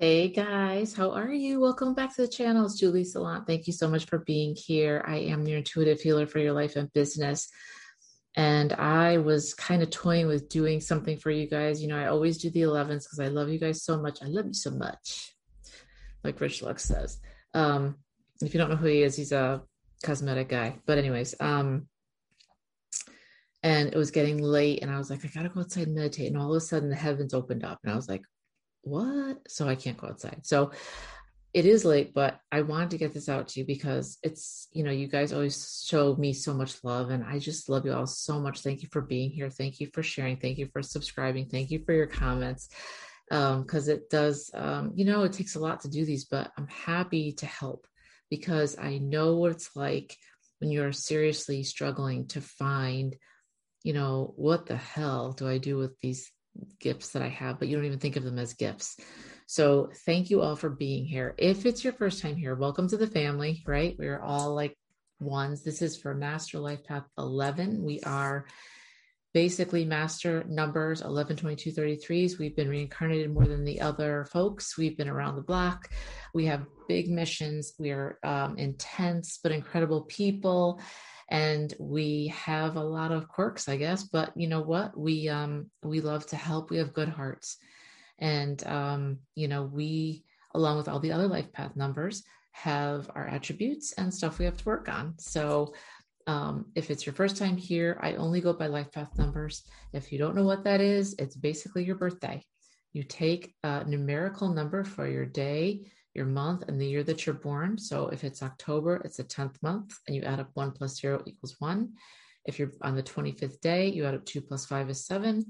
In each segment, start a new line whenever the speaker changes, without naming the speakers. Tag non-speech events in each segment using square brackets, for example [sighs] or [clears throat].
Hey guys, how are you? Welcome back to the channel. It's Julie Salant. Thank you so much for being here. I am your intuitive healer for your life and business. And I was kind of toying with doing something for you guys. You know, I always do the 11s because I love you guys so much. I love you so much, like Rich Lux says. Um, if you don't know who he is, he's a cosmetic guy. But, anyways, um, and it was getting late, and I was like, I gotta go outside and meditate. And all of a sudden, the heavens opened up, and I was like, what? So I can't go outside. So it is late, but I wanted to get this out to you because it's, you know, you guys always show me so much love and I just love you all so much. Thank you for being here. Thank you for sharing. Thank you for subscribing. Thank you for your comments. Um, cause it does, um, you know, it takes a lot to do these, but I'm happy to help because I know what it's like when you're seriously struggling to find, you know, what the hell do I do with these gifts that I have, but you don't even think of them as gifts. So thank you all for being here. If it's your first time here, welcome to the family, right? We're all like ones. This is for Master Life Path 11. We are basically master numbers 11 22 33s we've been reincarnated more than the other folks we've been around the block we have big missions we're um, intense but incredible people and we have a lot of quirks i guess but you know what we um we love to help we have good hearts and um you know we along with all the other life path numbers have our attributes and stuff we have to work on so um, if it's your first time here, I only go by life path numbers. If you don't know what that is, it's basically your birthday. You take a numerical number for your day, your month and the year that you're born. So if it's October, it's the 10th month, and you add up one plus zero equals one. If you're on the 25th day, you add up two plus five is seven.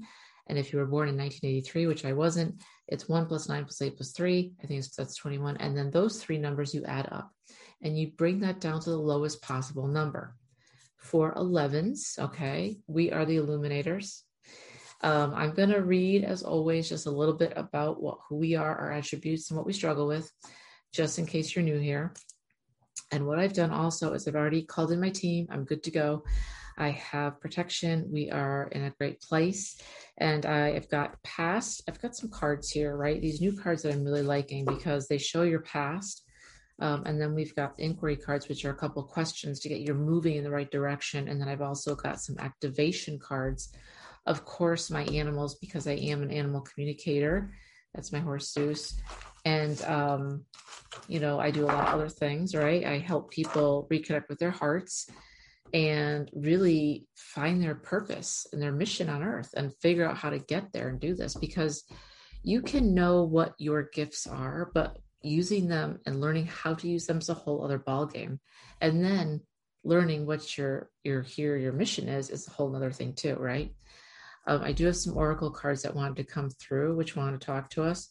And if you were born in 1983, which I wasn't, it's one plus nine plus eight plus three. I think that's 21. And then those three numbers you add up and you bring that down to the lowest possible number. For 11s, okay, we are the illuminators. Um, I'm going to read, as always, just a little bit about what who we are, our attributes, and what we struggle with, just in case you're new here. And what I've done also is I've already called in my team. I'm good to go. I have protection. We are in a great place. And I have got past, I've got some cards here, right? These new cards that I'm really liking because they show your past. Um, and then we've got inquiry cards, which are a couple questions to get you moving in the right direction. And then I've also got some activation cards of course, my animals, because I am an animal communicator. That's my horse Zeus. And, um, you know, I do a lot of other things, right? I help people reconnect with their hearts and really find their purpose and their mission on earth and figure out how to get there and do this because you can know what your gifts are, but using them and learning how to use them is a whole other ball game. And then learning what your your here your mission is is a whole other thing too, right? Um, I do have some oracle cards that wanted to come through, which want to talk to us.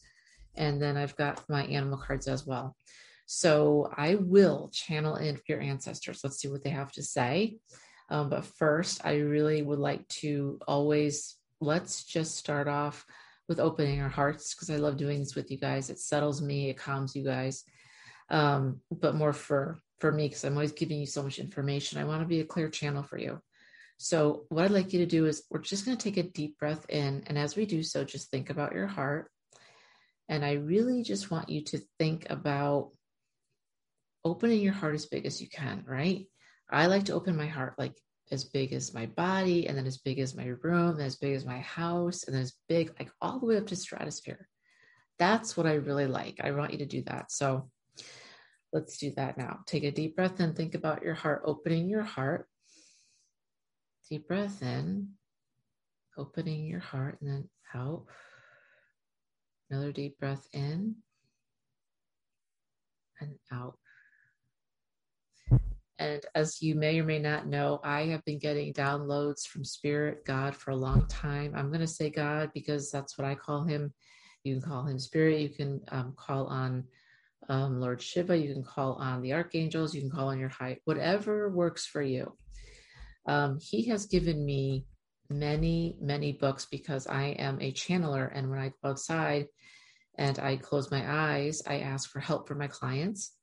And then I've got my animal cards as well. So I will channel in your ancestors. Let's see what they have to say. Um, but first, I really would like to always let's just start off with opening our hearts because I love doing this with you guys. It settles me, it calms you guys. Um, but more for for me because I'm always giving you so much information. I want to be a clear channel for you. So, what I'd like you to do is we're just going to take a deep breath in. And as we do so, just think about your heart. And I really just want you to think about opening your heart as big as you can, right? I like to open my heart like as big as my body, and then as big as my room, and as big as my house, and then as big, like all the way up to stratosphere. That's what I really like. I want you to do that. So, let's do that now. Take a deep breath and think about your heart, opening your heart Deep breath in, opening your heart, and then out. Another deep breath in and out. And as you may or may not know, I have been getting downloads from Spirit, God, for a long time. I'm going to say God because that's what I call him. You can call him Spirit. You can um, call on um, Lord Shiva. You can call on the archangels. You can call on your high, whatever works for you. Um, he has given me many, many books because I am a channeler. And when I go outside and I close my eyes, I ask for help for my clients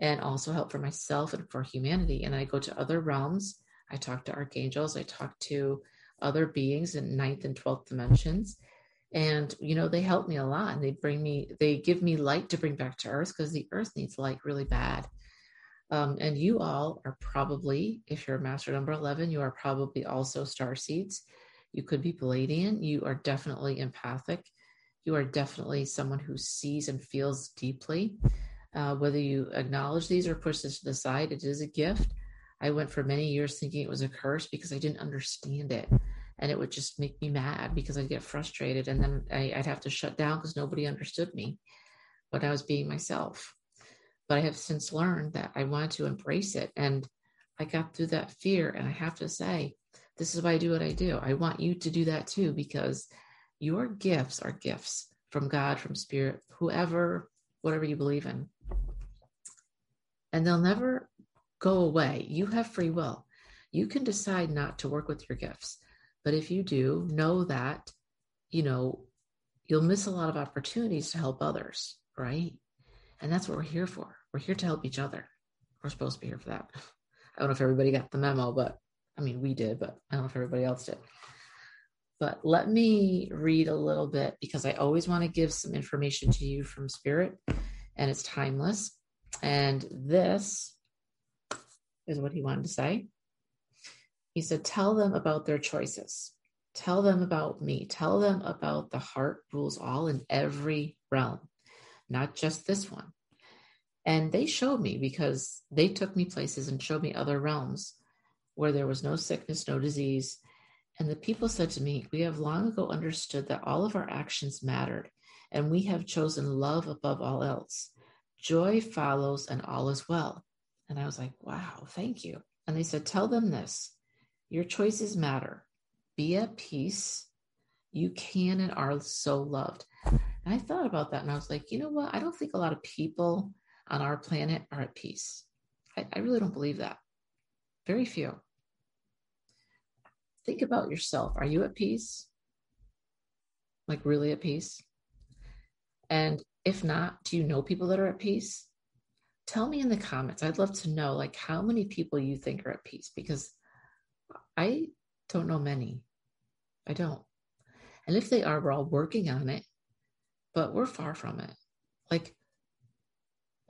and also help for myself and for humanity. And I go to other realms. I talk to archangels. I talk to other beings in ninth and 12th dimensions. And, you know, they help me a lot and they bring me, they give me light to bring back to earth because the earth needs light really bad. Um, and you all are probably, if you're master number 11, you are probably also star seeds. You could be Pleiadian. You are definitely empathic. You are definitely someone who sees and feels deeply. Uh, whether you acknowledge these or push this to the side, it is a gift. I went for many years thinking it was a curse because I didn't understand it. And it would just make me mad because I'd get frustrated and then I, I'd have to shut down because nobody understood me. But I was being myself. But I have since learned that I wanted to embrace it. And I got through that fear. And I have to say, this is why I do what I do. I want you to do that too, because your gifts are gifts from God, from spirit, whoever, whatever you believe in. And they'll never go away. You have free will. You can decide not to work with your gifts. But if you do, know that, you know, you'll miss a lot of opportunities to help others, right? And that's what we're here for. We're here to help each other. We're supposed to be here for that. I don't know if everybody got the memo, but I mean, we did, but I don't know if everybody else did. But let me read a little bit because I always want to give some information to you from Spirit and it's timeless. And this is what he wanted to say. He said, Tell them about their choices. Tell them about me. Tell them about the heart rules all in every realm not just this one. And they showed me because they took me places and showed me other realms where there was no sickness, no disease. And the people said to me, We have long ago understood that all of our actions mattered, and we have chosen love above all else. Joy follows, and all is well. And I was like, Wow, thank you. And they said, Tell them this your choices matter. Be at peace. You can and are so loved. And I thought about that and I was like, you know what? I don't think a lot of people on our planet are at peace. I, I really don't believe that. Very few. Think about yourself. Are you at peace? Like, really at peace? And if not, do you know people that are at peace? Tell me in the comments. I'd love to know, like, how many people you think are at peace because I don't know many. I don't. And if they are, we're all working on it but we're far from it. Like,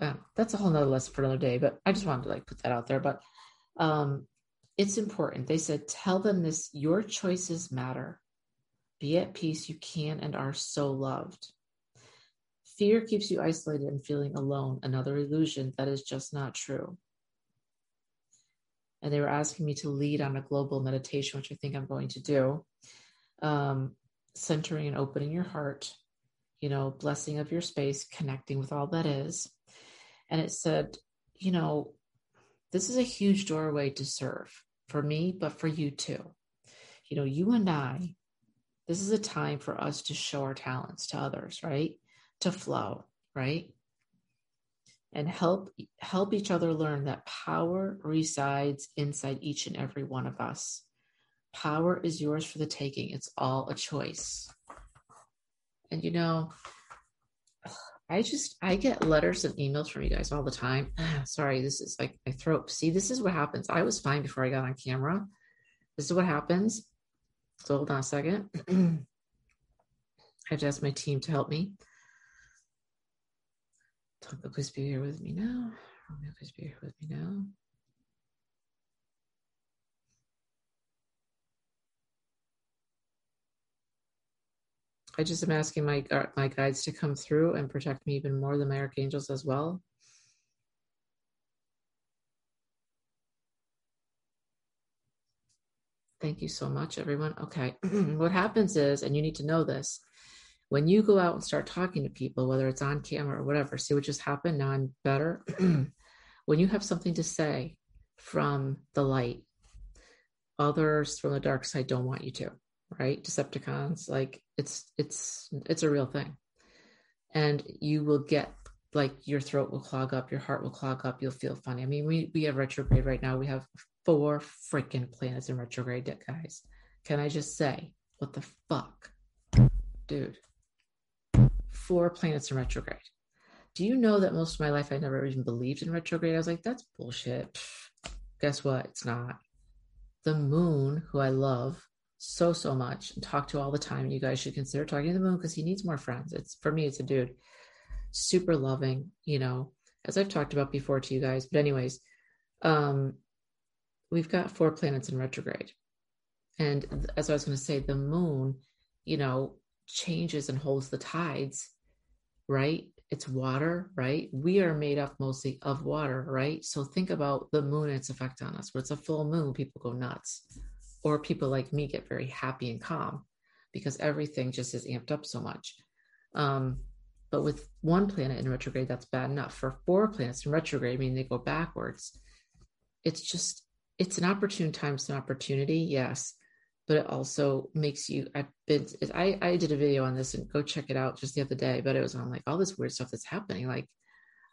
uh, that's a whole nother lesson for another day, but I just wanted to like put that out there. But um, it's important. They said, tell them this your choices matter. Be at peace. You can and are so loved. Fear keeps you isolated and feeling alone, another illusion that is just not true. And they were asking me to lead on a global meditation, which I think I'm going to do, um, centering and opening your heart you know, blessing of your space, connecting with all that is. And it said, you know, this is a huge doorway to serve for me, but for you too. You know, you and I, this is a time for us to show our talents to others, right? To flow, right? And help help each other learn that power resides inside each and every one of us. Power is yours for the taking. It's all a choice. And you know, I just I get letters and emails from you guys all the time. [sighs] Sorry, this is like my throat. See, this is what happens. I was fine before I got on camera. This is what happens. So hold on a second. [clears throat] I have to ask my team to help me. Tonka, be here with me now. Romeo, be here with me now. I just am asking my uh, my guides to come through and protect me even more than my archangels as well. Thank you so much, everyone. Okay, [clears throat] what happens is, and you need to know this, when you go out and start talking to people, whether it's on camera or whatever, see what just happened. Now I'm better. [clears throat] when you have something to say from the light, others from the dark side don't want you to right? Decepticons like it's it's it's a real thing. And you will get like your throat will clog up your heart will clog up you'll feel funny. I mean we we have retrograde right now. We have four freaking planets in retrograde guys. Can i just say what the fuck? Dude four planets in retrograde. Do you know that most of my life i never even believed in retrograde? I was like that's bullshit. Guess what? It's not. The moon who i love so so much and talk to all the time. You guys should consider talking to the moon because he needs more friends. It's for me, it's a dude, super loving. You know, as I've talked about before to you guys. But anyways, um, we've got four planets in retrograde, and as I was going to say, the moon, you know, changes and holds the tides, right? It's water, right? We are made up mostly of water, right? So think about the moon and its effect on us. When it's a full moon, people go nuts or people like me get very happy and calm because everything just is amped up so much. Um, but with one planet in retrograde, that's bad enough. For four planets in retrograde, I mean, they go backwards. It's just, it's an opportune time, it's an opportunity, yes, but it also makes you. I've been, I, I did a video on this and go check it out just the other day, but it was on like all this weird stuff that's happening. Like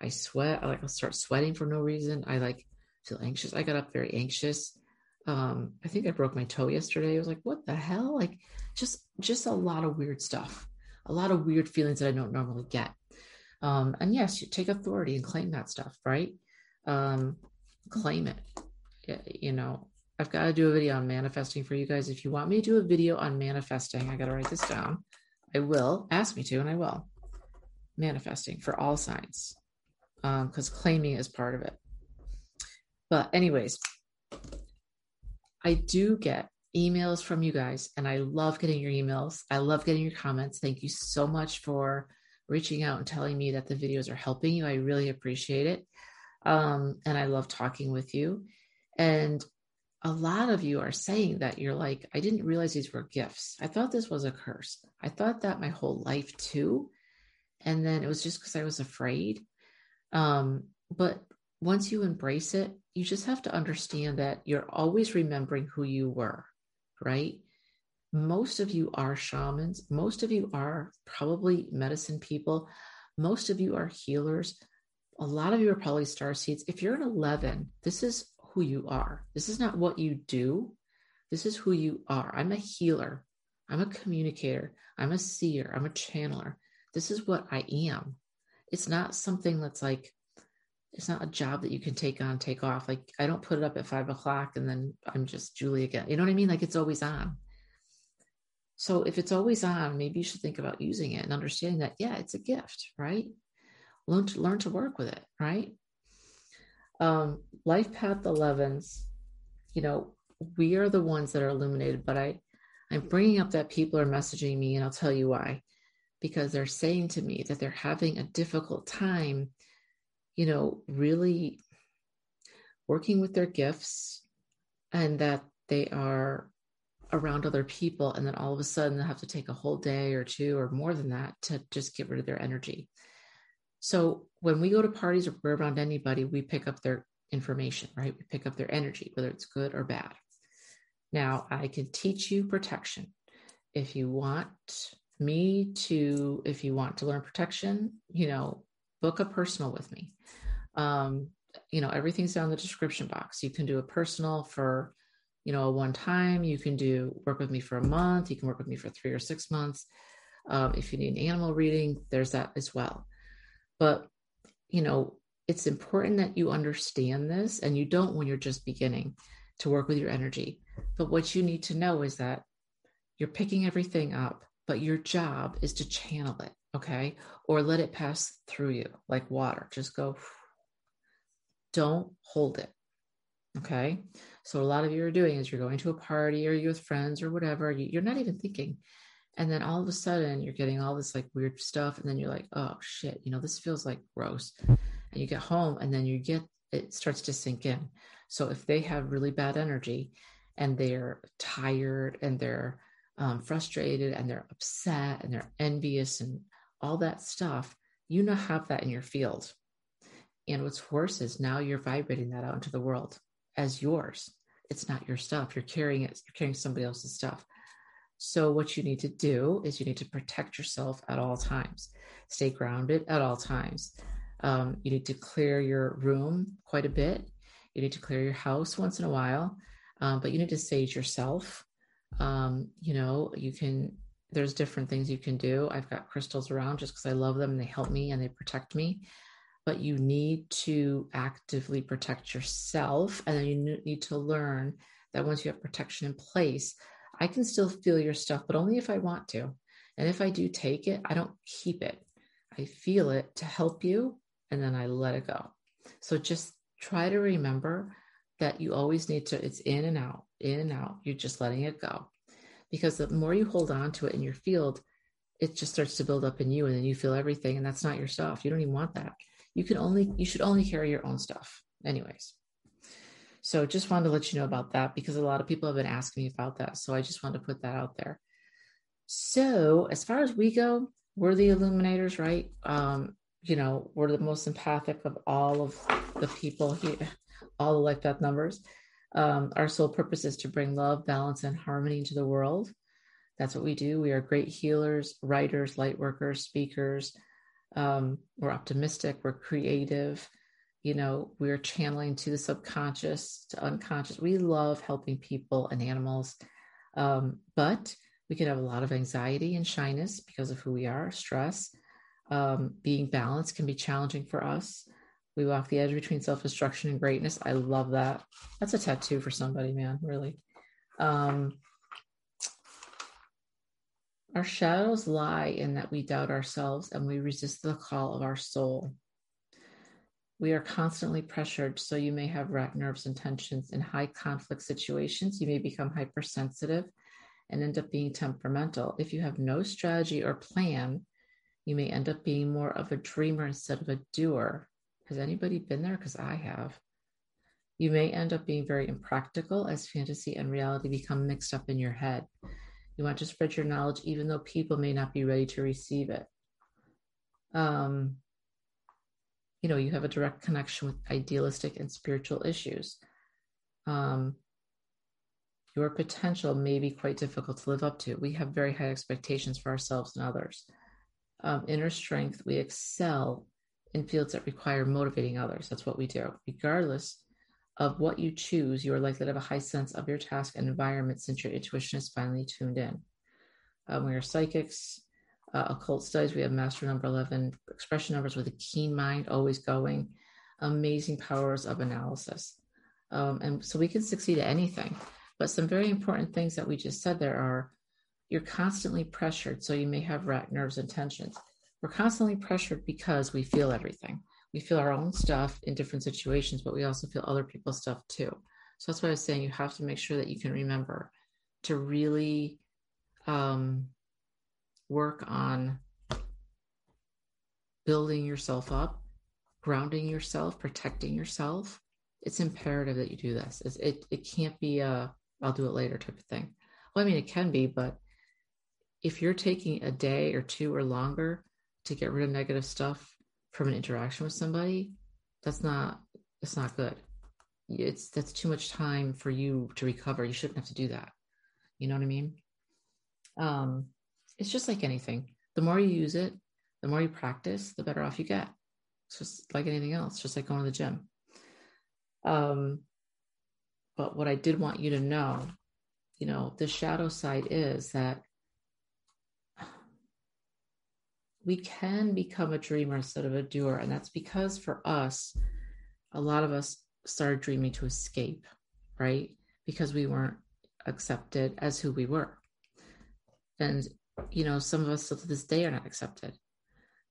I sweat, I like I'll start sweating for no reason. I like feel anxious. I got up very anxious um i think i broke my toe yesterday. I was like what the hell? Like just just a lot of weird stuff a lot of weird feelings that i don't normally get. Um and yes you take authority and claim that stuff right? Um claim it. You know i've got to do a video on manifesting for you guys. If you want me to do a video on manifesting i got to write this down. I will ask me to and i will. Manifesting for all signs um because claiming is part of it. But anyways I do get emails from you guys, and I love getting your emails. I love getting your comments. Thank you so much for reaching out and telling me that the videos are helping you. I really appreciate it. Um, and I love talking with you. And a lot of you are saying that you're like, I didn't realize these were gifts. I thought this was a curse. I thought that my whole life too. And then it was just because I was afraid. Um, but once you embrace it, you just have to understand that you're always remembering who you were, right? Most of you are shamans. Most of you are probably medicine people. Most of you are healers. A lot of you are probably star seeds. If you're an 11, this is who you are. This is not what you do. This is who you are. I'm a healer. I'm a communicator. I'm a seer. I'm a channeler. This is what I am. It's not something that's like, it's not a job that you can take on, take off. Like I don't put it up at five o'clock and then I'm just Julie again. You know what I mean? Like it's always on. So if it's always on, maybe you should think about using it and understanding that, yeah, it's a gift, right? Learn to learn to work with it, right? Um, life path 11s, you know, we are the ones that are illuminated, but I, I'm bringing up that people are messaging me and I'll tell you why, because they're saying to me that they're having a difficult time you know, really working with their gifts and that they are around other people and then all of a sudden they have to take a whole day or two or more than that to just get rid of their energy. So when we go to parties or we're around anybody, we pick up their information, right? We pick up their energy, whether it's good or bad. Now, I can teach you protection. If you want me to, if you want to learn protection, you know, book a personal with me. Um, you know, everything's down in the description box. You can do a personal for, you know, a one time. You can do work with me for a month. You can work with me for three or six months. Um, if you need an animal reading, there's that as well. But, you know, it's important that you understand this and you don't when you're just beginning to work with your energy. But what you need to know is that you're picking everything up, but your job is to channel it okay? Or let it pass through you like water. Just go, [sighs] don't hold it, okay? So, a lot of you are doing is you're going to a party or you're with friends or whatever, you're not even thinking. And then all of a sudden, you're getting all this like weird stuff. And then you're like, oh shit, you know, this feels like gross. And you get home and then you get, it starts to sink in. So, if they have really bad energy and they're tired and they're um, frustrated and they're upset and they're envious and all that stuff, you now have that in your field. And what's worse is now you're vibrating that out into the world as yours. It's not your stuff. You're carrying it, you're carrying somebody else's stuff. So, what you need to do is you need to protect yourself at all times, stay grounded at all times. Um, you need to clear your room quite a bit. You need to clear your house once in a while, um, but you need to sage yourself. Um, you know, you can there's different things you can do. I've got crystals around just because I love them and they help me and they protect me. But you need to actively protect yourself. And then you need to learn that once you have protection in place, I can still feel your stuff, but only if I want to. And if I do take it, I don't keep it. I feel it to help you and then I let it go. So just try to remember that you always need to, it's in and out, in and out. You're just letting it go. Because the more you hold on to it in your field, it just starts to build up in you and then you feel everything. And that's not your stuff. You don't even want that. You can only, you should only carry your own stuff, anyways. So just wanted to let you know about that because a lot of people have been asking me about that. So I just wanted to put that out there. So as far as we go, we're the illuminators, right? Um, you know, we're the most empathic of all of the people here, all the life path numbers. Um, our sole purpose is to bring love, balance, and harmony into the world. That's what we do. We are great healers, writers, light workers, speakers. Um, we're optimistic, we're creative. You know, we're channeling to the subconscious, to unconscious. We love helping people and animals. Um, but we can have a lot of anxiety and shyness because of who we are, stress. Um, being balanced can be challenging for us. We walk the edge between self destruction and greatness. I love that. That's a tattoo for somebody, man, really. Um, our shadows lie in that we doubt ourselves and we resist the call of our soul. We are constantly pressured, so you may have racked nerves and tensions in high conflict situations. You may become hypersensitive and end up being temperamental. If you have no strategy or plan, you may end up being more of a dreamer instead of a doer. Has anybody been there? Because I have. You may end up being very impractical as fantasy and reality become mixed up in your head. You want to spread your knowledge even though people may not be ready to receive it. Um, you know, you have a direct connection with idealistic and spiritual issues. Um, your potential may be quite difficult to live up to. We have very high expectations for ourselves and others. Um, inner strength, we excel in fields that require motivating others. That's what we do. Regardless of what you choose, you are likely to have a high sense of your task and environment since your intuition is finally tuned in. Um, we are psychics, uh, occult studies. We have master number 11 expression numbers with a keen mind, always going, amazing powers of analysis. Um, and so we can succeed at anything. But some very important things that we just said there are you're constantly pressured. So you may have racked nerves and tensions. We're constantly pressured because we feel everything. We feel our own stuff in different situations, but we also feel other people's stuff too. So that's why I was saying you have to make sure that you can remember to really um, work on building yourself up, grounding yourself, protecting yourself. It's imperative that you do this. It's, it it can't be a I'll do it later type of thing. Well, I mean, it can be, but if you're taking a day or two or longer to get rid of negative stuff from an interaction with somebody, that's not that's not good. It's that's too much time for you to recover. You shouldn't have to do that. You know what I mean? Um, it's just like anything. The more you use it, the more you practice, the better off you get. It's just like anything else, just like going to the gym. Um, but what I did want you to know, you know, the shadow side is that we can become a dreamer instead of a doer. And that's because for us, a lot of us started dreaming to escape, right? Because we weren't accepted as who we were. And, you know, some of us still to this day are not accepted.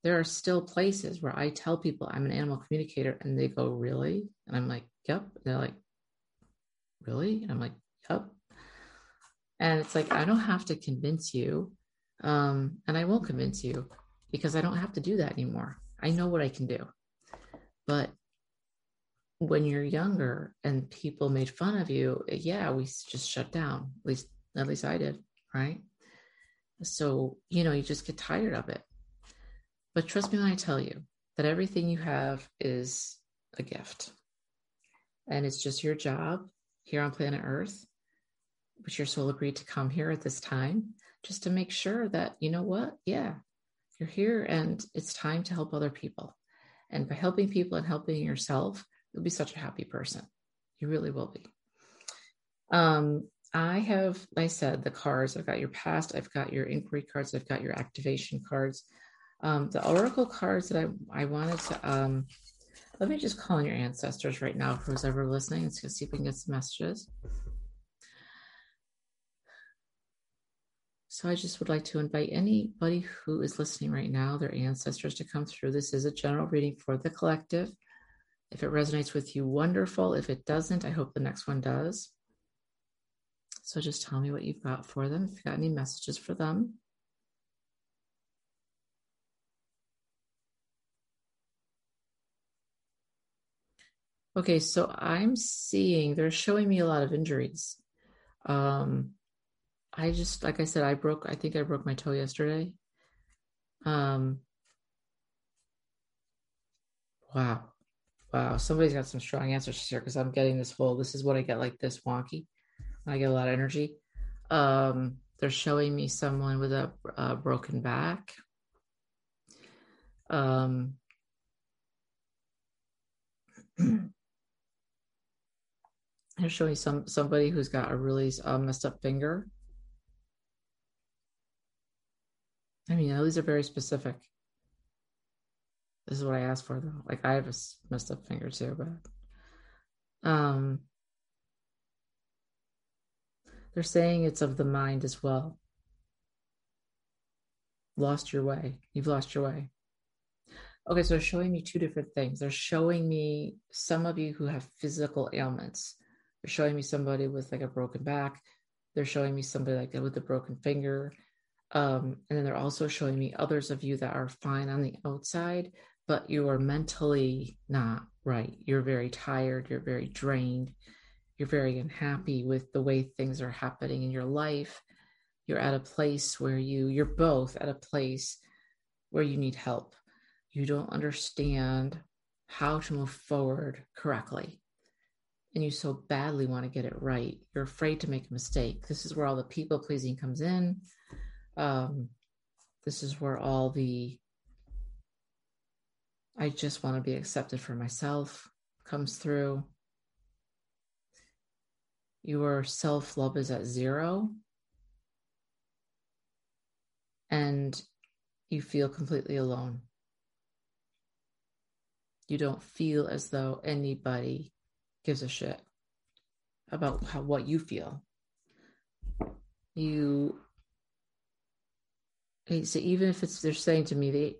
There are still places where I tell people I'm an animal communicator and they go, Really? And I'm like, Yep. And they're like, really? And I'm like, yep. And it's like, I don't have to convince you. Um, and I won't convince you because I don't have to do that anymore. I know what I can do. But when you're younger and people made fun of you, yeah, we just shut down. At least, at least I did, right? So, you know, you just get tired of it. But trust me when I tell you that everything you have is a gift. And it's just your job here on planet Earth, which your soul agreed to come here at this time, just to make sure that, you know what? Yeah, you're here and it's time to help other people. And by helping people and helping yourself, you'll be such a happy person. You really will be. Um, I have, like I said, the cards. I've got your past, I've got your inquiry cards, I've got your activation cards. Um, the oracle cards that I, I wanted to um, let me just call on your ancestors right now, for who's ever listening, and see if we can get some messages. So I just would like to invite anybody who is listening right now, their ancestors, to come through. This is a general reading for the collective. If it resonates with you, wonderful. If it doesn't, I hope the next one does. So just tell me what you've got for them. If you've got any messages for them. Okay, so I'm seeing they're showing me a lot of injuries. Um, I just, like I said, I broke, I think I broke my toe yesterday. Um, wow. Wow. Somebody's got some strong answers here because I'm getting this whole, this is what I get like this wonky. I get a lot of energy. Um, they're showing me someone with a, a broken back. Um, [clears throat] they're showing some somebody who's got a really uh, messed up finger. I mean, these are very specific. This is what I asked for, though. Like I have a messed up finger too, but um, they're saying it's of the mind as well. Lost your way. You've lost your way. Okay, so they're showing me two different things. They're showing me some of you who have physical ailments. They're showing me somebody with like a broken back. They're showing me somebody like that with a broken finger. Um, and then they're also showing me others of you that are fine on the outside, but you are mentally not right. You're very tired. You're very drained. You're very unhappy with the way things are happening in your life. You're at a place where you, you're both at a place where you need help. You don't understand how to move forward correctly. And you so badly want to get it right. You're afraid to make a mistake. This is where all the people pleasing comes in. Um, this is where all the I just want to be accepted for myself comes through. Your self love is at zero. And you feel completely alone. You don't feel as though anybody gives a shit about how what you feel. You so even if it's they're saying to me the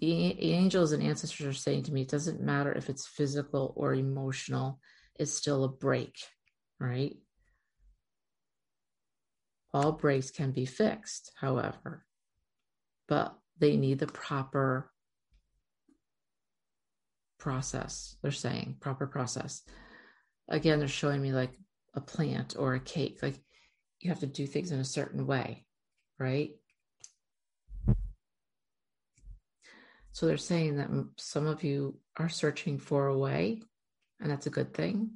angels and ancestors are saying to me it doesn't matter if it's physical or emotional it's still a break right? All breaks can be fixed however but they need the proper process they're saying proper process. Again they're showing me like a plant or a cake like you have to do things in a certain way right So they're saying that some of you are searching for a way, and that's a good thing.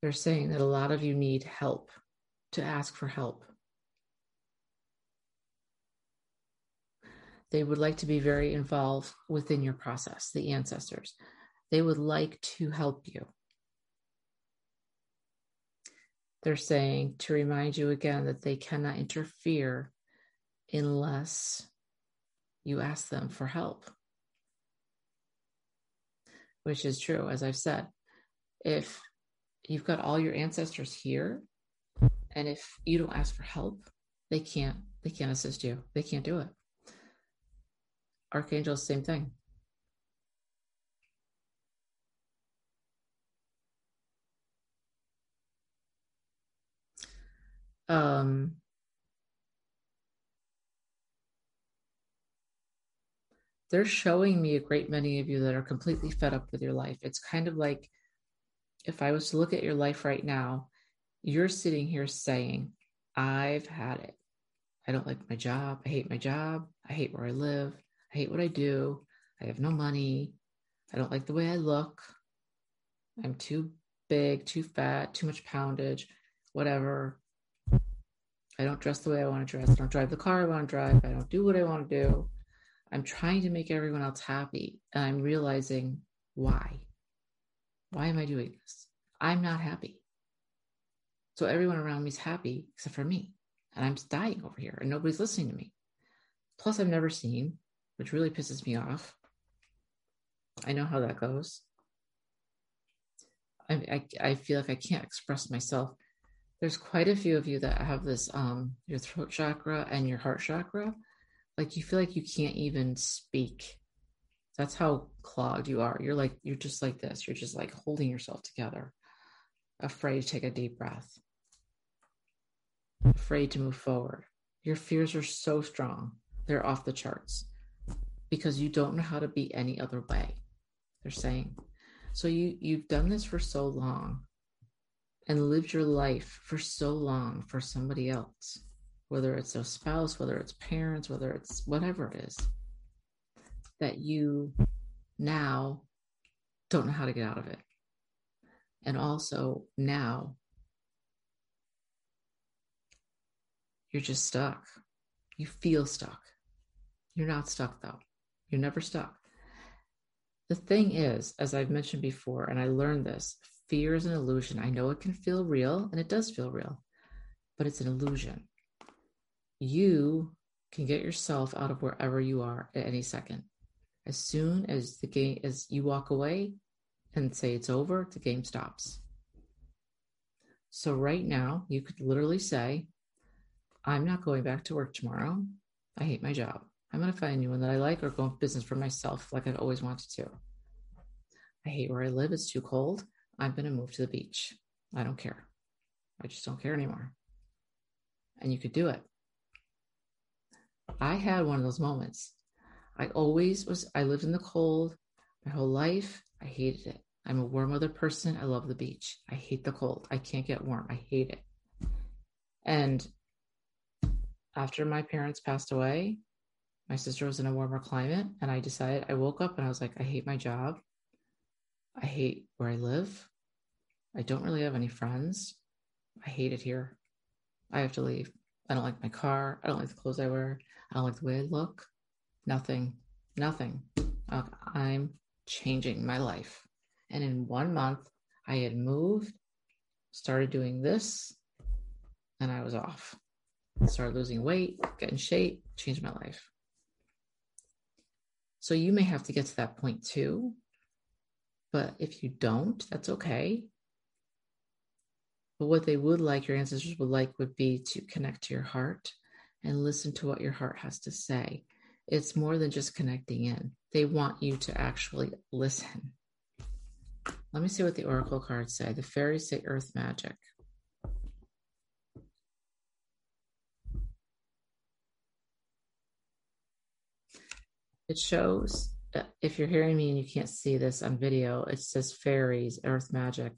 They're saying that a lot of you need help to ask for help. They would like to be very involved within your process, the ancestors. They would like to help you. They're saying to remind you again that they cannot interfere unless you ask them for help, which is true. As I've said, if you've got all your ancestors here, and if you don't ask for help, they can't they can't assist you. They can't do it. Archangels, same thing. Um, they're showing me a great many of you that are completely fed up with your life. It's kind of like if I was to look at your life right now, you're sitting here saying, I've had it. I don't like my job. I hate my job. I hate where I live. I hate what I do. I have no money. I don't like the way I look. I'm too big, too fat, too much poundage, whatever. I don't dress the way I want to dress. I don't drive the car I want to drive. I don't do what I want to do. I'm trying to make everyone else happy. And I'm realizing why. Why am I doing this? I'm not happy. So everyone around me is happy except for me. And I'm dying over here and nobody's listening to me. Plus, I've never seen, which really pisses me off. I know how that goes. I, I, I feel like I can't express myself there's quite a few of you that have this um your throat chakra and your heart chakra like you feel like you can't even speak. That's how clogged you are. You're like you're just like this. You're just like holding yourself together afraid to take a deep breath afraid to move forward. Your fears are so strong they're off the charts because you don't know how to be any other way they're saying. So you you've done this for so long and lived your life for so long for somebody else, whether it's a spouse, whether it's parents, whether it's whatever it is, that you now don't know how to get out of it. And also now you're just stuck. You feel stuck. You're not stuck though. You're never stuck. The thing is, as I've mentioned before, and I learned this fear is an illusion. I know it can feel real, and it does feel real, but it's an illusion. You can get yourself out of wherever you are at any second. As soon as the game as you walk away and say it's over, the game stops. So right now, you could literally say, I'm not going back to work tomorrow. I hate my job. I'm going to find a new one that I like or go into business for myself like I've always wanted to. I hate where I live. It's too cold. I'm going to move to the beach. I don't care. I just don't care anymore. And you could do it. I had one of those moments. I always was, I lived in the cold my whole life. I hated it. I'm a warm weather person. I love the beach. I hate the cold. I can't get warm. I hate it. And after my parents passed away, my sister was in a warmer climate, and I decided, I woke up and I was like, I hate my job. I hate where I live. I don't really have any friends. I hate it here. I have to leave. I don't like my car. I don't like the clothes I wear. I don't like the way I look. Nothing, nothing. I'm changing my life. And in one month, I had moved, started doing this, and I was off. Started losing weight, getting in shape, changed my life. So you may have to get to that point too. But if you don't, that's okay. But what they would like, your ancestors would like, would be to connect to your heart and listen to what your heart has to say. It's more than just connecting in, they want you to actually listen. Let me see what the oracle cards say. The fairies say earth magic. It shows, if you're hearing me and you can't see this on video, it says fairies, earth magic.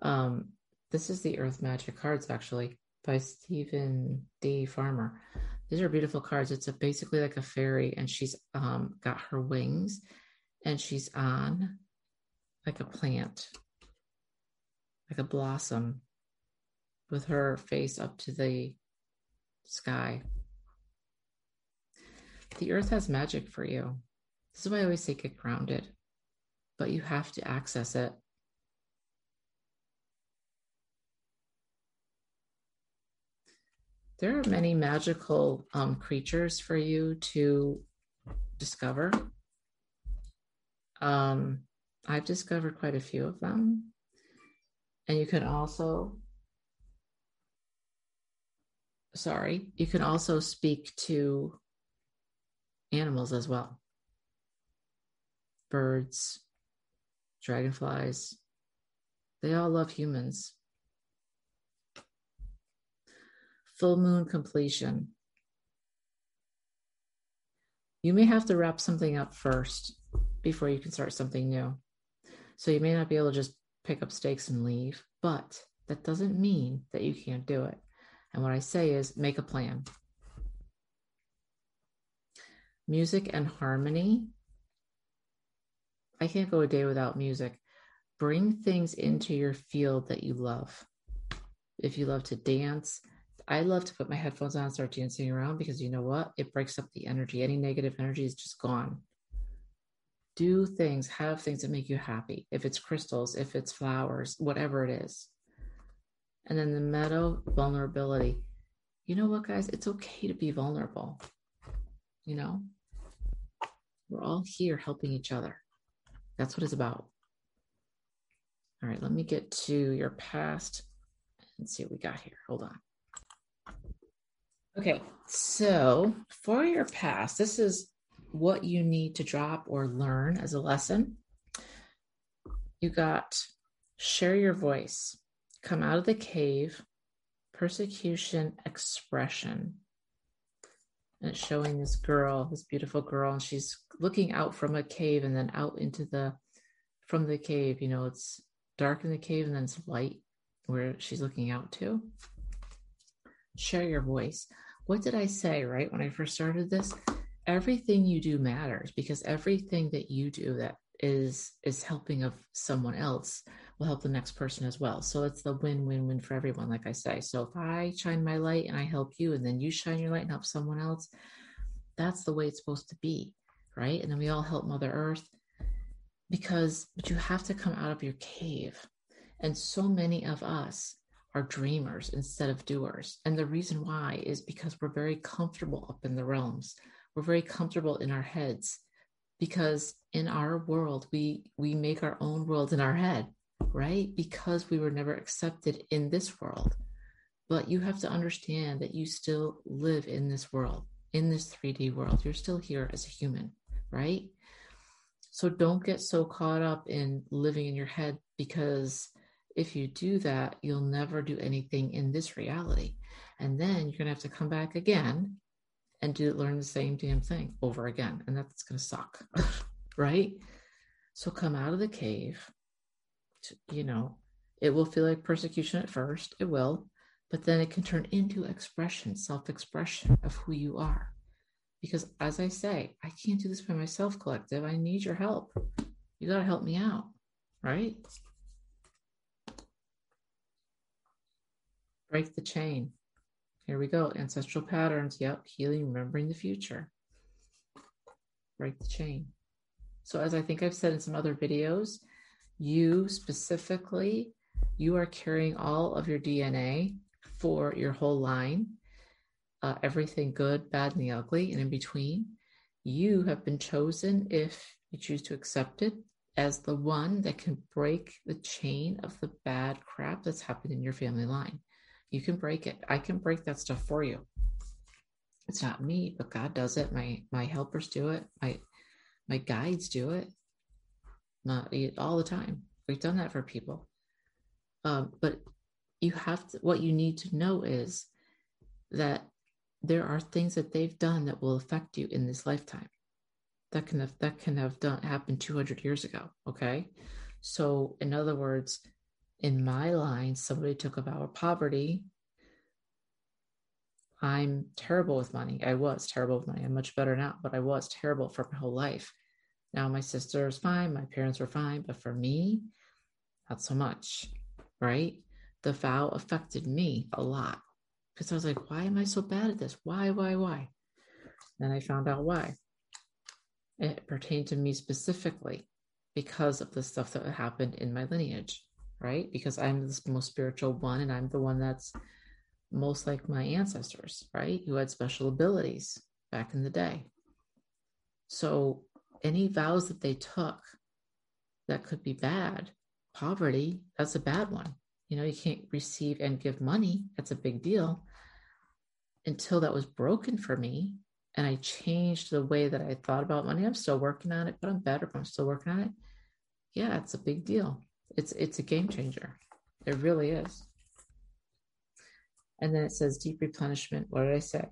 Um, this is the Earth Magic cards, actually, by Steven D. Farmer. These are beautiful cards. It's a, basically like a fairy, and she's um, got her wings, and she's on like a plant, like a blossom, with her face up to the sky. The earth has magic for you. This is why I always say get grounded, but you have to access it. There are many magical um, creatures for you to discover. Um, I've discovered quite a few of them. And you can also, sorry, you can also speak to animals as well birds, dragonflies. They all love humans. Full moon completion. You may have to wrap something up first before you can start something new. So you may not be able to just pick up stakes and leave, but that doesn't mean that you can't do it. And what I say is make a plan. Music and harmony. I can't go a day without music. Bring things into your field that you love. If you love to dance, I love to put my headphones on and start dancing around because you know what? It breaks up the energy. Any negative energy is just gone. Do things, have things that make you happy. If it's crystals, if it's flowers, whatever it is. And then the meadow vulnerability. You know what, guys? It's okay to be vulnerable. You know, we're all here helping each other. That's what it's about. All right, let me get to your past Let's see what we got here. Hold on. Okay, so for your past, this is what you need to drop or learn as a lesson. You got share your voice, come out of the cave, persecution, expression. And it's showing this girl, this beautiful girl, and she's looking out from a cave and then out into the from the cave. You know, it's dark in the cave and then it's light where she's looking out to. Share your voice. What did I say, right? When I first started this, everything you do matters because everything that you do that is is helping of someone else will help the next person as well. So it's the win-win-win for everyone, like I say. So if I shine my light and I help you, and then you shine your light and help someone else, that's the way it's supposed to be, right? And then we all help Mother Earth because but you have to come out of your cave. And so many of us are dreamers instead of doers. And the reason why is because we're very comfortable up in the realms. We're very comfortable in our heads because in our world we we make our own world in our head, right? Because we were never accepted in this world. But you have to understand that you still live in this world, in this 3D world. You're still here as a human, right? So don't get so caught up in living in your head because if you do that, you'll never do anything in this reality. And then you're going to have to come back again and do learn the same damn thing over again. And that's going to suck. [laughs] right? So come out of the cave. You know, it will feel like persecution at first. It will. But then it can turn into expression, self expression of who you are. Because as I say, I can't do this by myself, collective. I need your help. You got to help me out. Right? Break the chain. Here we go. Ancestral patterns. Yep. Healing, remembering the future. Break the chain. So, as I think I've said in some other videos, you specifically, you are carrying all of your DNA for your whole line, uh, everything good, bad, and the ugly, and in between. You have been chosen, if you choose to accept it, as the one that can break the chain of the bad crap that's happened in your family line. You can break it. I can break that stuff for you. It's not me, but God does it. My my helpers do it. My my guides do it. Not all the time. We've done that for people. Um, but you have to, what you need to know is that there are things that they've done that will affect you in this lifetime. That can have that can have done happened 200 years ago. Okay, so in other words, in my line, somebody took vow of poverty. I'm terrible with money. I was terrible with money. I'm much better now, but I was terrible for my whole life. Now my sister is fine, my parents were fine, but for me, not so much, right? The vow affected me a lot because I was like, why am I so bad at this? Why, why, why? Then I found out why. It pertained to me specifically because of the stuff that happened in my lineage right? Because I'm the most spiritual one and I'm the one that's most like my ancestors, right? Who had special abilities back in the day. So any vows that they took that could be bad, poverty, that's a bad one. You know, you can't receive and give money. That's a big deal. Until that was broken for me and I changed the way that I thought about money. I'm still working on it, but I'm better, but I'm still working on it. Yeah, it's a big deal. It's it's a game changer. It really is. And then it says deep replenishment. What did I say?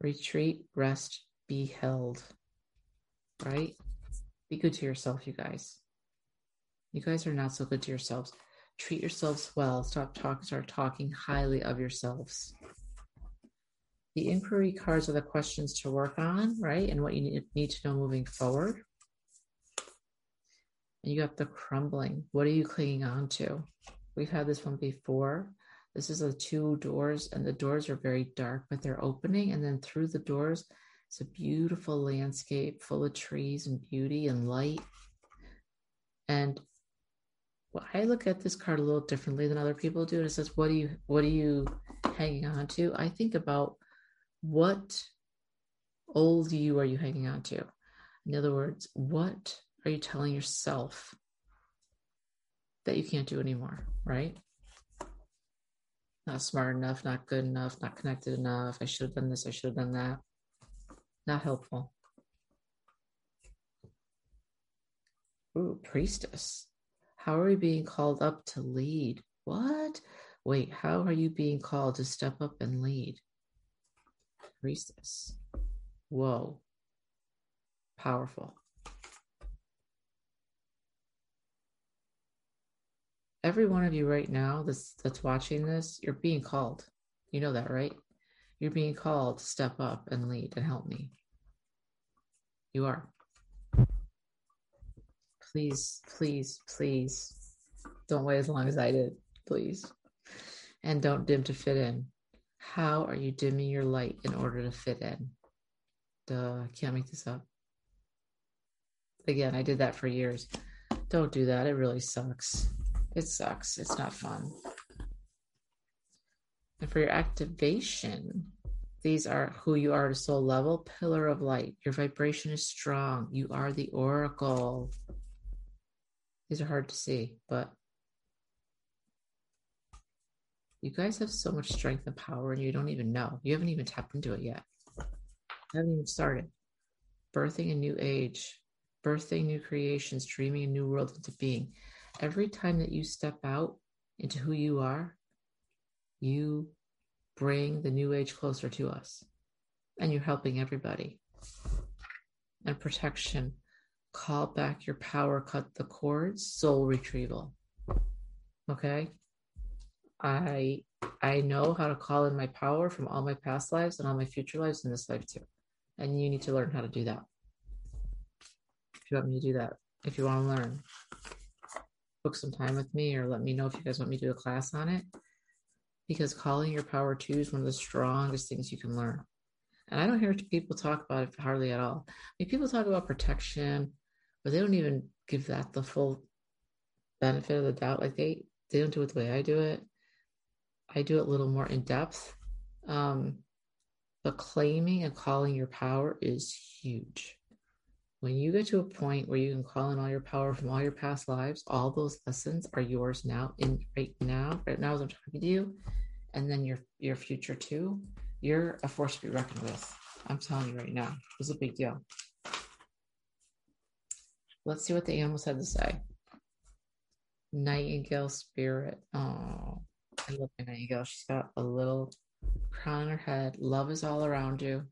Retreat, rest, be held. Right? Be good to yourself, you guys. You guys are not so good to yourselves. Treat yourselves well. Stop talking, start talking highly of yourselves. The inquiry cards are the questions to work on, right? And what you need to know moving forward and you have the crumbling. What are you clinging on to? We've had this one before. This is the two doors, and the doors are very dark, but they're opening. And then through the doors, it's a beautiful landscape full of trees and beauty and light. And well, I look at this card a little differently than other people do. And it says, What are you what are you hanging on to? I think about what old you are you hanging on to? In other words, what are you telling yourself that you can't do anymore, right? Not smart enough, not good enough, not connected enough. I should have done this, I should have done that. Not helpful. Ooh, priestess. How are we being called up to lead? What? Wait, how are you being called to step up and lead? Priestess. Whoa. Powerful. Every one of you right now that's that's watching this, you're being called. You know that, right? You're being called to step up and lead and help me. You are. Please, please, please don't wait as long as I did, please. And don't dim to fit in. How are you dimming your light in order to fit in? Duh, I can't make this up. Again, I did that for years. Don't do that. It really sucks. It sucks. It's not fun. And for your activation, these are who you are at a soul level, pillar of light. Your vibration is strong. You are the oracle. These are hard to see, but you guys have so much strength and power and you don't even know. You haven't even tapped into it yet. You haven't even started. Birthing a new age, birthing new creations, dreaming a new world into being. Every time that you step out into who you are, you bring the new age closer to us. And you're helping everybody. And protection. Call back your power, cut the cords, soul retrieval. Okay? I I know how to call in my power from all my past lives and all my future lives in this life too. And you need to learn how to do that. If you want me to do that, if you want to learn, book some time with me or let me know if you guys want me to do a class on it. Because calling your power too is one of the strongest things you can learn. And I don't hear people talk about it hardly at all. I mean, people talk about protection, but they don't even give that the full benefit of the doubt. Like they they don't do it the way I do it. I do it a little more in depth. Um, but claiming and calling your power is huge. When you get to a point where you can call in all your power from all your past lives, all those lessons are yours now, in right now, right now as I'm talking to you, and then your your future too. You're a force to be reckoned with. I'm telling you right now, it's a big deal. Let's see what the animals had to say. Nightingale spirit. Oh, I love my nightingale. She's got a little crown on her head. Love is all around you.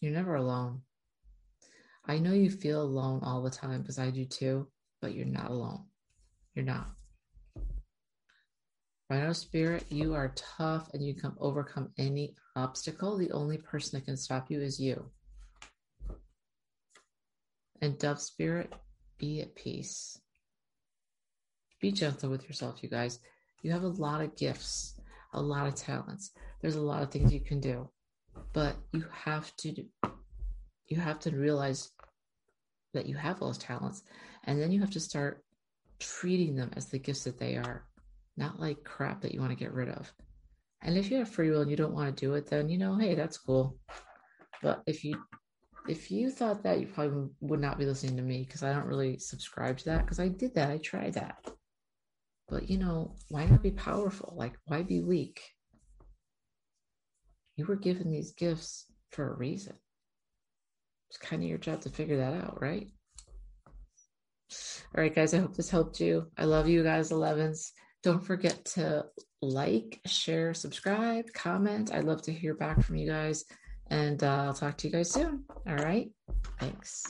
You're never alone. I know you feel alone all the time because I do too, but you're not alone. You're not. Rhino spirit, you are tough and you can overcome any obstacle. The only person that can stop you is you. And dove spirit, be at peace. Be gentle with yourself, you guys. You have a lot of gifts, a lot of talents. There's a lot of things you can do, but you have to you have to realize that you have those talents, and then you have to start treating them as the gifts that they are, not like crap that you want to get rid of. And if you have free will and you don't want to do it, then you know, hey, that's cool. But if you if you thought that, you probably would not be listening to me because I don't really subscribe to that because I did that. I tried that. But you know, why not be powerful? Like, why be weak? You were given these gifts for a reason. It's kind of your job to figure that out, right? All right, guys, I hope this helped you. I love you guys, 11s. Don't forget to like, share, subscribe, comment. I'd love to hear back from you guys. And uh, I'll talk to you guys soon. All right. Thanks.